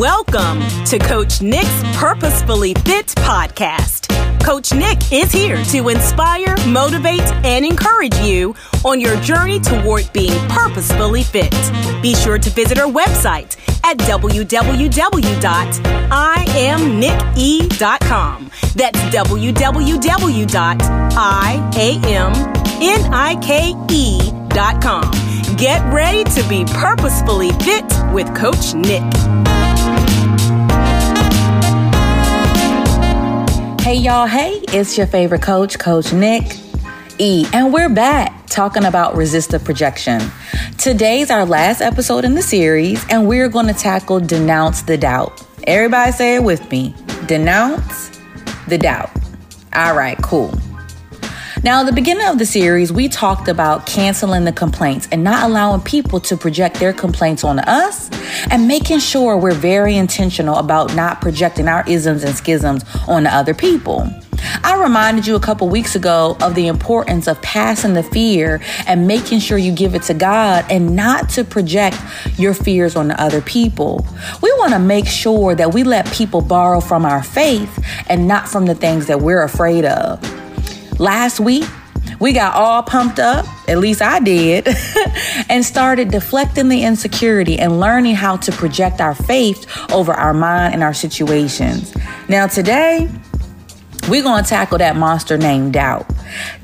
Welcome to Coach Nick's Purposefully Fit podcast. Coach Nick is here to inspire, motivate, and encourage you on your journey toward being purposefully fit. Be sure to visit our website at www.iamnike.com. That's www.iamnike.com. Get ready to be purposefully fit with Coach Nick. Hey, y'all. Hey, it's your favorite coach, Coach Nick E, and we're back talking about reject the projection. Today's our last episode in the series, and we're going to tackle denounce the doubt. Everybody say it with me denounce the doubt. All right, cool. Now, at the beginning of the series, we talked about canceling the complaints and not allowing people to project their complaints on us and making sure we're very intentional about not projecting our isms and schisms on other people. I reminded you a couple weeks ago of the importance of passing the fear and making sure you give it to God and not to project your fears on other people. We want to make sure that we let people borrow from our faith and not from the things that we're afraid of. Last week, we got all pumped up, at least I did, and started deflecting the insecurity and learning how to project our faith over our mind and our situations. Now, today, we're going to tackle that monster named doubt.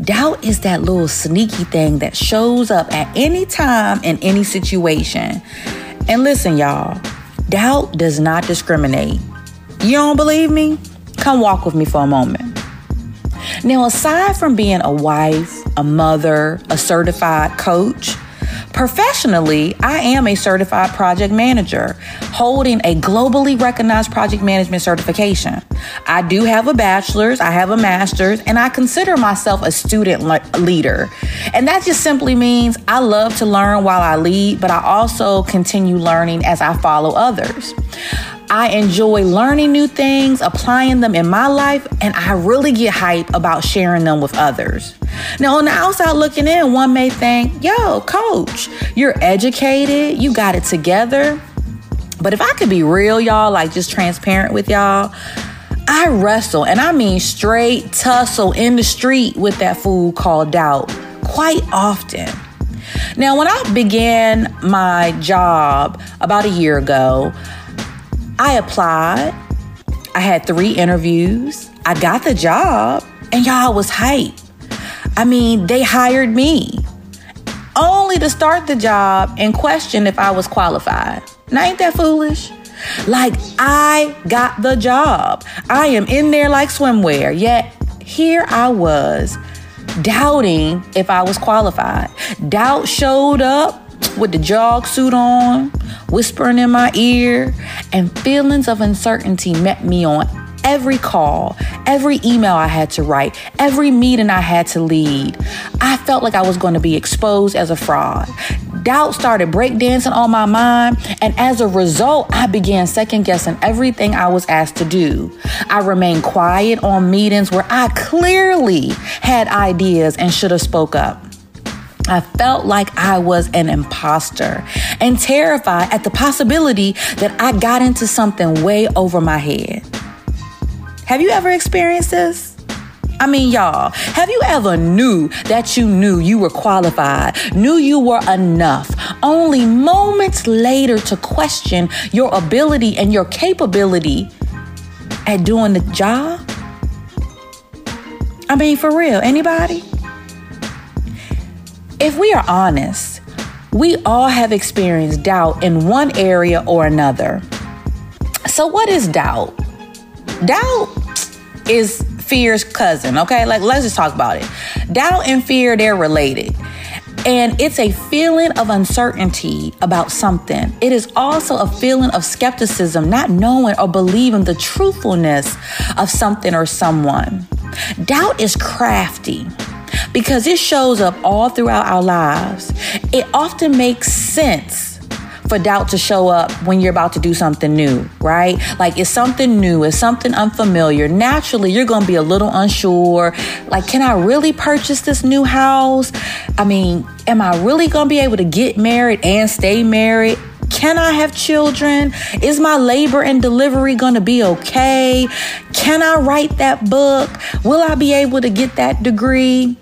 Doubt is that little sneaky thing that shows up at any time in any situation. And listen, y'all, doubt does not discriminate. You don't believe me? Come walk with me for a moment. Now, aside from being a wife, a mother, a certified coach, professionally, I am a certified project manager holding a globally recognized project management certification. I do have a bachelor's, I have a master's, and I consider myself a student le- leader. And that just simply means I love to learn while I lead, but I also continue learning as I follow others. I enjoy learning new things, applying them in my life, and I really get hype about sharing them with others. Now, on the outside looking in, one may think, yo, coach, you're educated, you got it together. But if I could be real, y'all, like just transparent with y'all, I wrestle, and I mean straight tussle in the street with that fool called doubt quite often. Now, when I began my job about a year ago, I applied. I had three interviews. I got the job, and y'all was hype. I mean, they hired me only to start the job and question if I was qualified. Now, ain't that foolish? Like, I got the job. I am in there like swimwear, yet here I was doubting if I was qualified. Doubt showed up with the jog suit on, whispering in my ear, and feelings of uncertainty met me on every call, every email I had to write, every meeting I had to lead. I felt like I was going to be exposed as a fraud. Doubt started breakdancing on my mind, and as a result, I began second guessing everything I was asked to do. I remained quiet on meetings where I clearly had ideas and should have spoke up. I felt like I was an imposter and terrified at the possibility that I got into something way over my head. Have you ever experienced this? I mean, y'all, have you ever knew that you knew you were qualified, knew you were enough, only moments later to question your ability and your capability at doing the job? I mean, for real, anybody? If we are honest, we all have experienced doubt in one area or another. So, what is doubt? Doubt is fear's cousin, okay? Like, let's just talk about it. Doubt and fear, they're related. And it's a feeling of uncertainty about something. It is also a feeling of skepticism, not knowing or believing the truthfulness of something or someone. Doubt is crafty because it shows up all throughout our lives. It often makes sense for doubt to show up when you're about to do something new, right? Like it's something new, it's something unfamiliar. Naturally, you're going to be a little unsure. Like, can I really purchase this new house? I mean, am I really going to be able to get married and stay married? Can I have children? Is my labor and delivery going to be okay? Can I write that book? Will I be able to get that degree?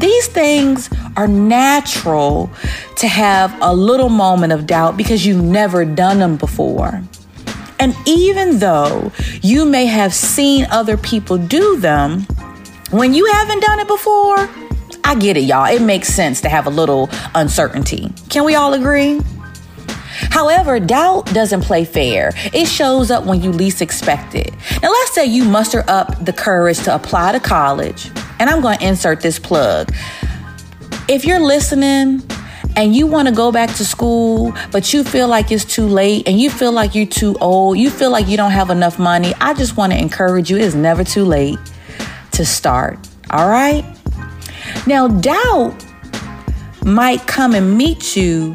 These things are natural to have a little moment of doubt because you've never done them before. And even though you may have seen other people do them, when you haven't done it before, I get it, y'all. It makes sense to have a little uncertainty. Can we all agree? However, doubt doesn't play fair. It shows up when you least expect it. Now, let's say you muster up the courage to apply to college, and I'm going to insert this plug. If you're listening and you want to go back to school, but you feel like it's too late and you feel like you're too old, you feel like you don't have enough money, I just want to encourage you it's never too late to start. All right? Now, doubt might come and meet you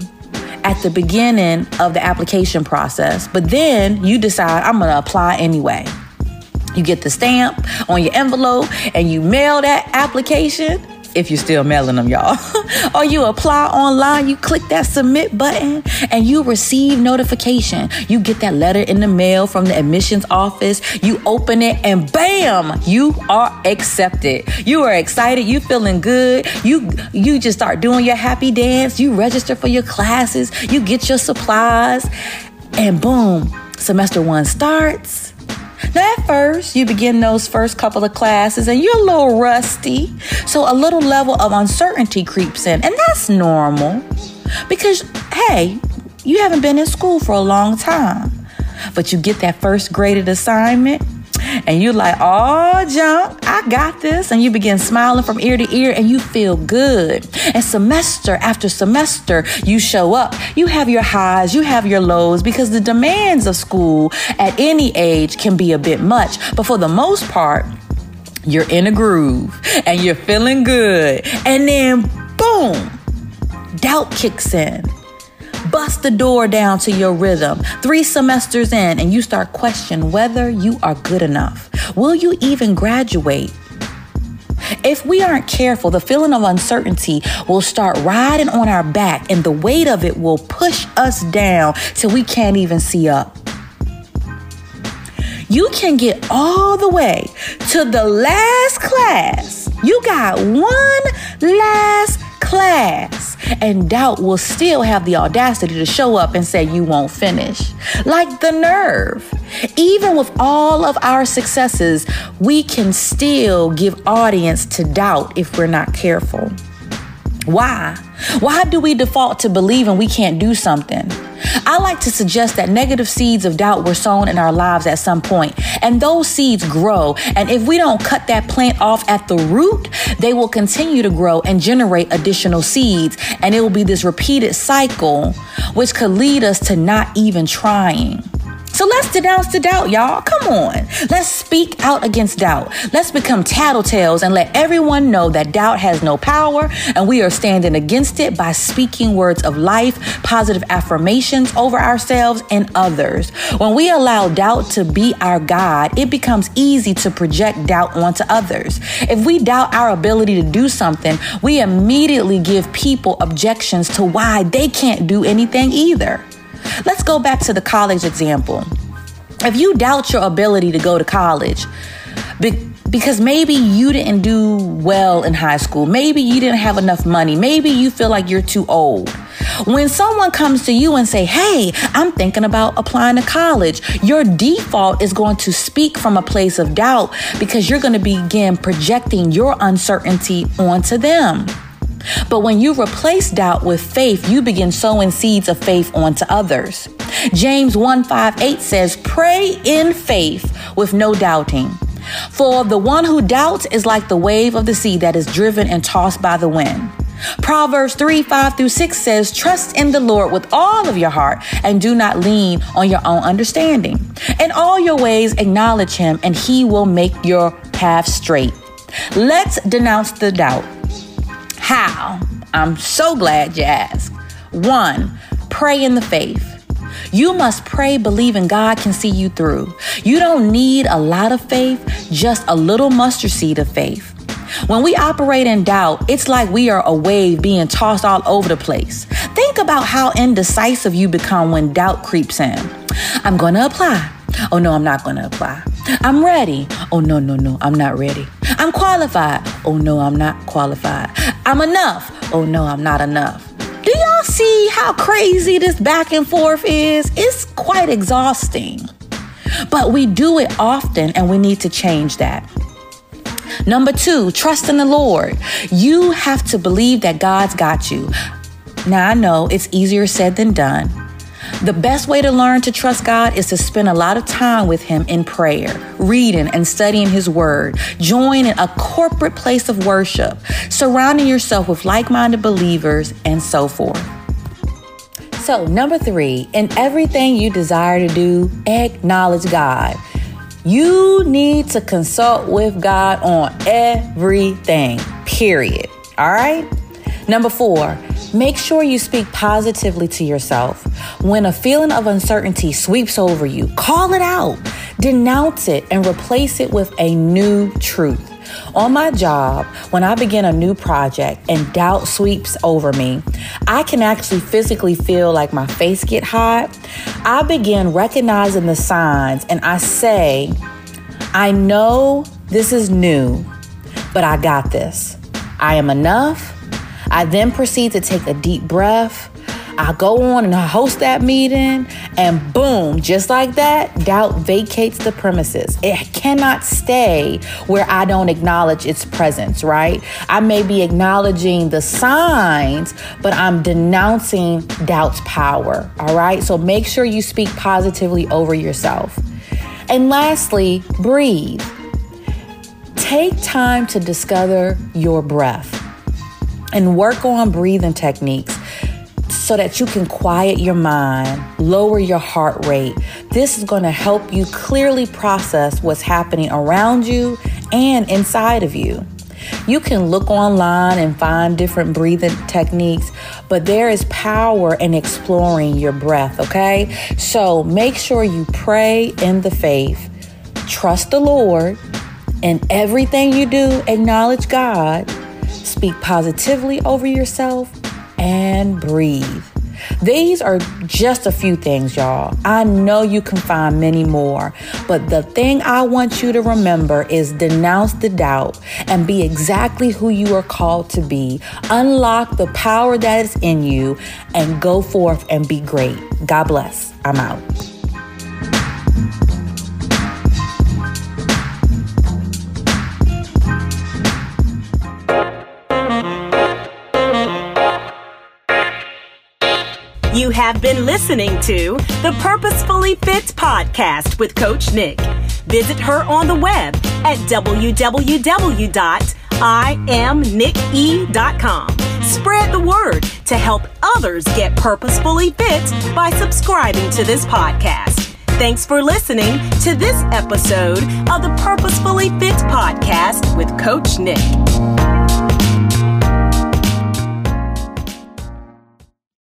at the beginning of the application process, but then you decide, I'm going to apply anyway. You get the stamp on your envelope and you mail that application if you're still mailing them, y'all. or you apply online, you click that submit button, and you receive notification. You get that letter in the mail from the admissions office. You open it, and bam, you are accepted. You are excited. You feeling good. You you just start doing your happy dance. You register for your classes. You get your supplies, and boom, semester one starts now, at first, you begin those first couple of classes and you're a little rusty. So, a little level of uncertainty creeps in, and that's normal because, hey, you haven't been in school for a long time. But you get that first graded assignment and you like, oh, junk, I got this. And you begin smiling from ear to ear and you feel good. And semester after semester, you show up. You have your highs, you have your lows because the demands of school at any age can be a bit much. But for the most part, you're in a groove and you're feeling good. And then, boom, doubt kicks in bust the door down to your rhythm. Three semesters in, and you start questioning whether you are good enough. Will you even graduate? If we aren't careful, the feeling of uncertainty will start riding on our back, and the weight of it will push us down till we can't even see up. You can get all the way to the last class. You got one last class, and doubt will still have the audacity to show up and say you won't finish. Like the nerve. Even with all of our successes, we can still give audience to doubt if we're not careful. Why? Why do we default to believing we can't do something? I like to suggest that negative seeds of doubt were sown in our lives at some point, and those seeds grow. And if we don't cut that plant off at the root, they will continue to grow and generate additional seeds. And it will be this repeated cycle, which could lead us to not even trying. So let's denounce the doubt, y'all. Come on. Let's speak out against doubt. Let's become tattletales and let everyone know that doubt has no power and we are standing against it by speaking words of life, positive affirmations over ourselves and others. When we allow doubt to be our God, it becomes easy to project doubt onto others. If we doubt our ability to do something, we immediately give people objections to why they can't do anything either. Let's go back to the college example. If you doubt your ability to go to college, because maybe you didn't do well in high school, maybe you didn't have enough money, maybe you feel like you're too old. When someone comes to you and say, "Hey, I'm thinking about applying to college," your default is going to speak from a place of doubt because you're going to begin projecting your uncertainty onto them. But when you replace doubt with faith, you begin sowing seeds of faith onto others. James 1 5 8 says, Pray in faith with no doubting. For the one who doubts is like the wave of the sea that is driven and tossed by the wind. Proverbs 3 5 through 6 says, Trust in the Lord with all of your heart and do not lean on your own understanding. In all your ways, acknowledge him, and he will make your path straight. Let's denounce the doubt. I'm so glad you asked. One, pray in the faith. You must pray believing God can see you through. You don't need a lot of faith, just a little mustard seed of faith. When we operate in doubt, it's like we are a wave being tossed all over the place. Think about how indecisive you become when doubt creeps in. I'm going to apply. Oh no, I'm not going to apply. I'm ready. Oh no, no, no, I'm not ready. I'm qualified. Oh no, I'm not qualified. I'm enough. Oh no, I'm not enough. Do y'all see how crazy this back and forth is? It's quite exhausting. But we do it often and we need to change that. Number two, trust in the Lord. You have to believe that God's got you. Now, I know it's easier said than done. The best way to learn to trust God is to spend a lot of time with Him in prayer, reading and studying His Word, joining a corporate place of worship, surrounding yourself with like minded believers, and so forth. So, number three, in everything you desire to do, acknowledge God. You need to consult with God on everything, period. All right? Number four, make sure you speak positively to yourself. When a feeling of uncertainty sweeps over you, call it out, denounce it, and replace it with a new truth. On my job, when I begin a new project and doubt sweeps over me, I can actually physically feel like my face get hot. I begin recognizing the signs and I say, I know this is new, but I got this. I am enough. I then proceed to take a deep breath. I go on and I host that meeting, and boom, just like that, doubt vacates the premises. It cannot stay where I don't acknowledge its presence, right? I may be acknowledging the signs, but I'm denouncing doubt's power, all right? So make sure you speak positively over yourself. And lastly, breathe. Take time to discover your breath and work on breathing techniques so that you can quiet your mind, lower your heart rate. This is going to help you clearly process what's happening around you and inside of you. You can look online and find different breathing techniques, but there is power in exploring your breath, okay? So make sure you pray in the faith, trust the Lord, and everything you do, acknowledge God, speak positively over yourself, and breathe. These are just a few things, y'all. I know you can find many more, but the thing I want you to remember is denounce the doubt and be exactly who you are called to be. Unlock the power that is in you and go forth and be great. God bless. I'm out. Have been listening to the Purposefully Fit podcast with Coach Nick. Visit her on the web at www.iamnike.com. Spread the word to help others get purposefully fit by subscribing to this podcast. Thanks for listening to this episode of the Purposefully Fit podcast with Coach Nick.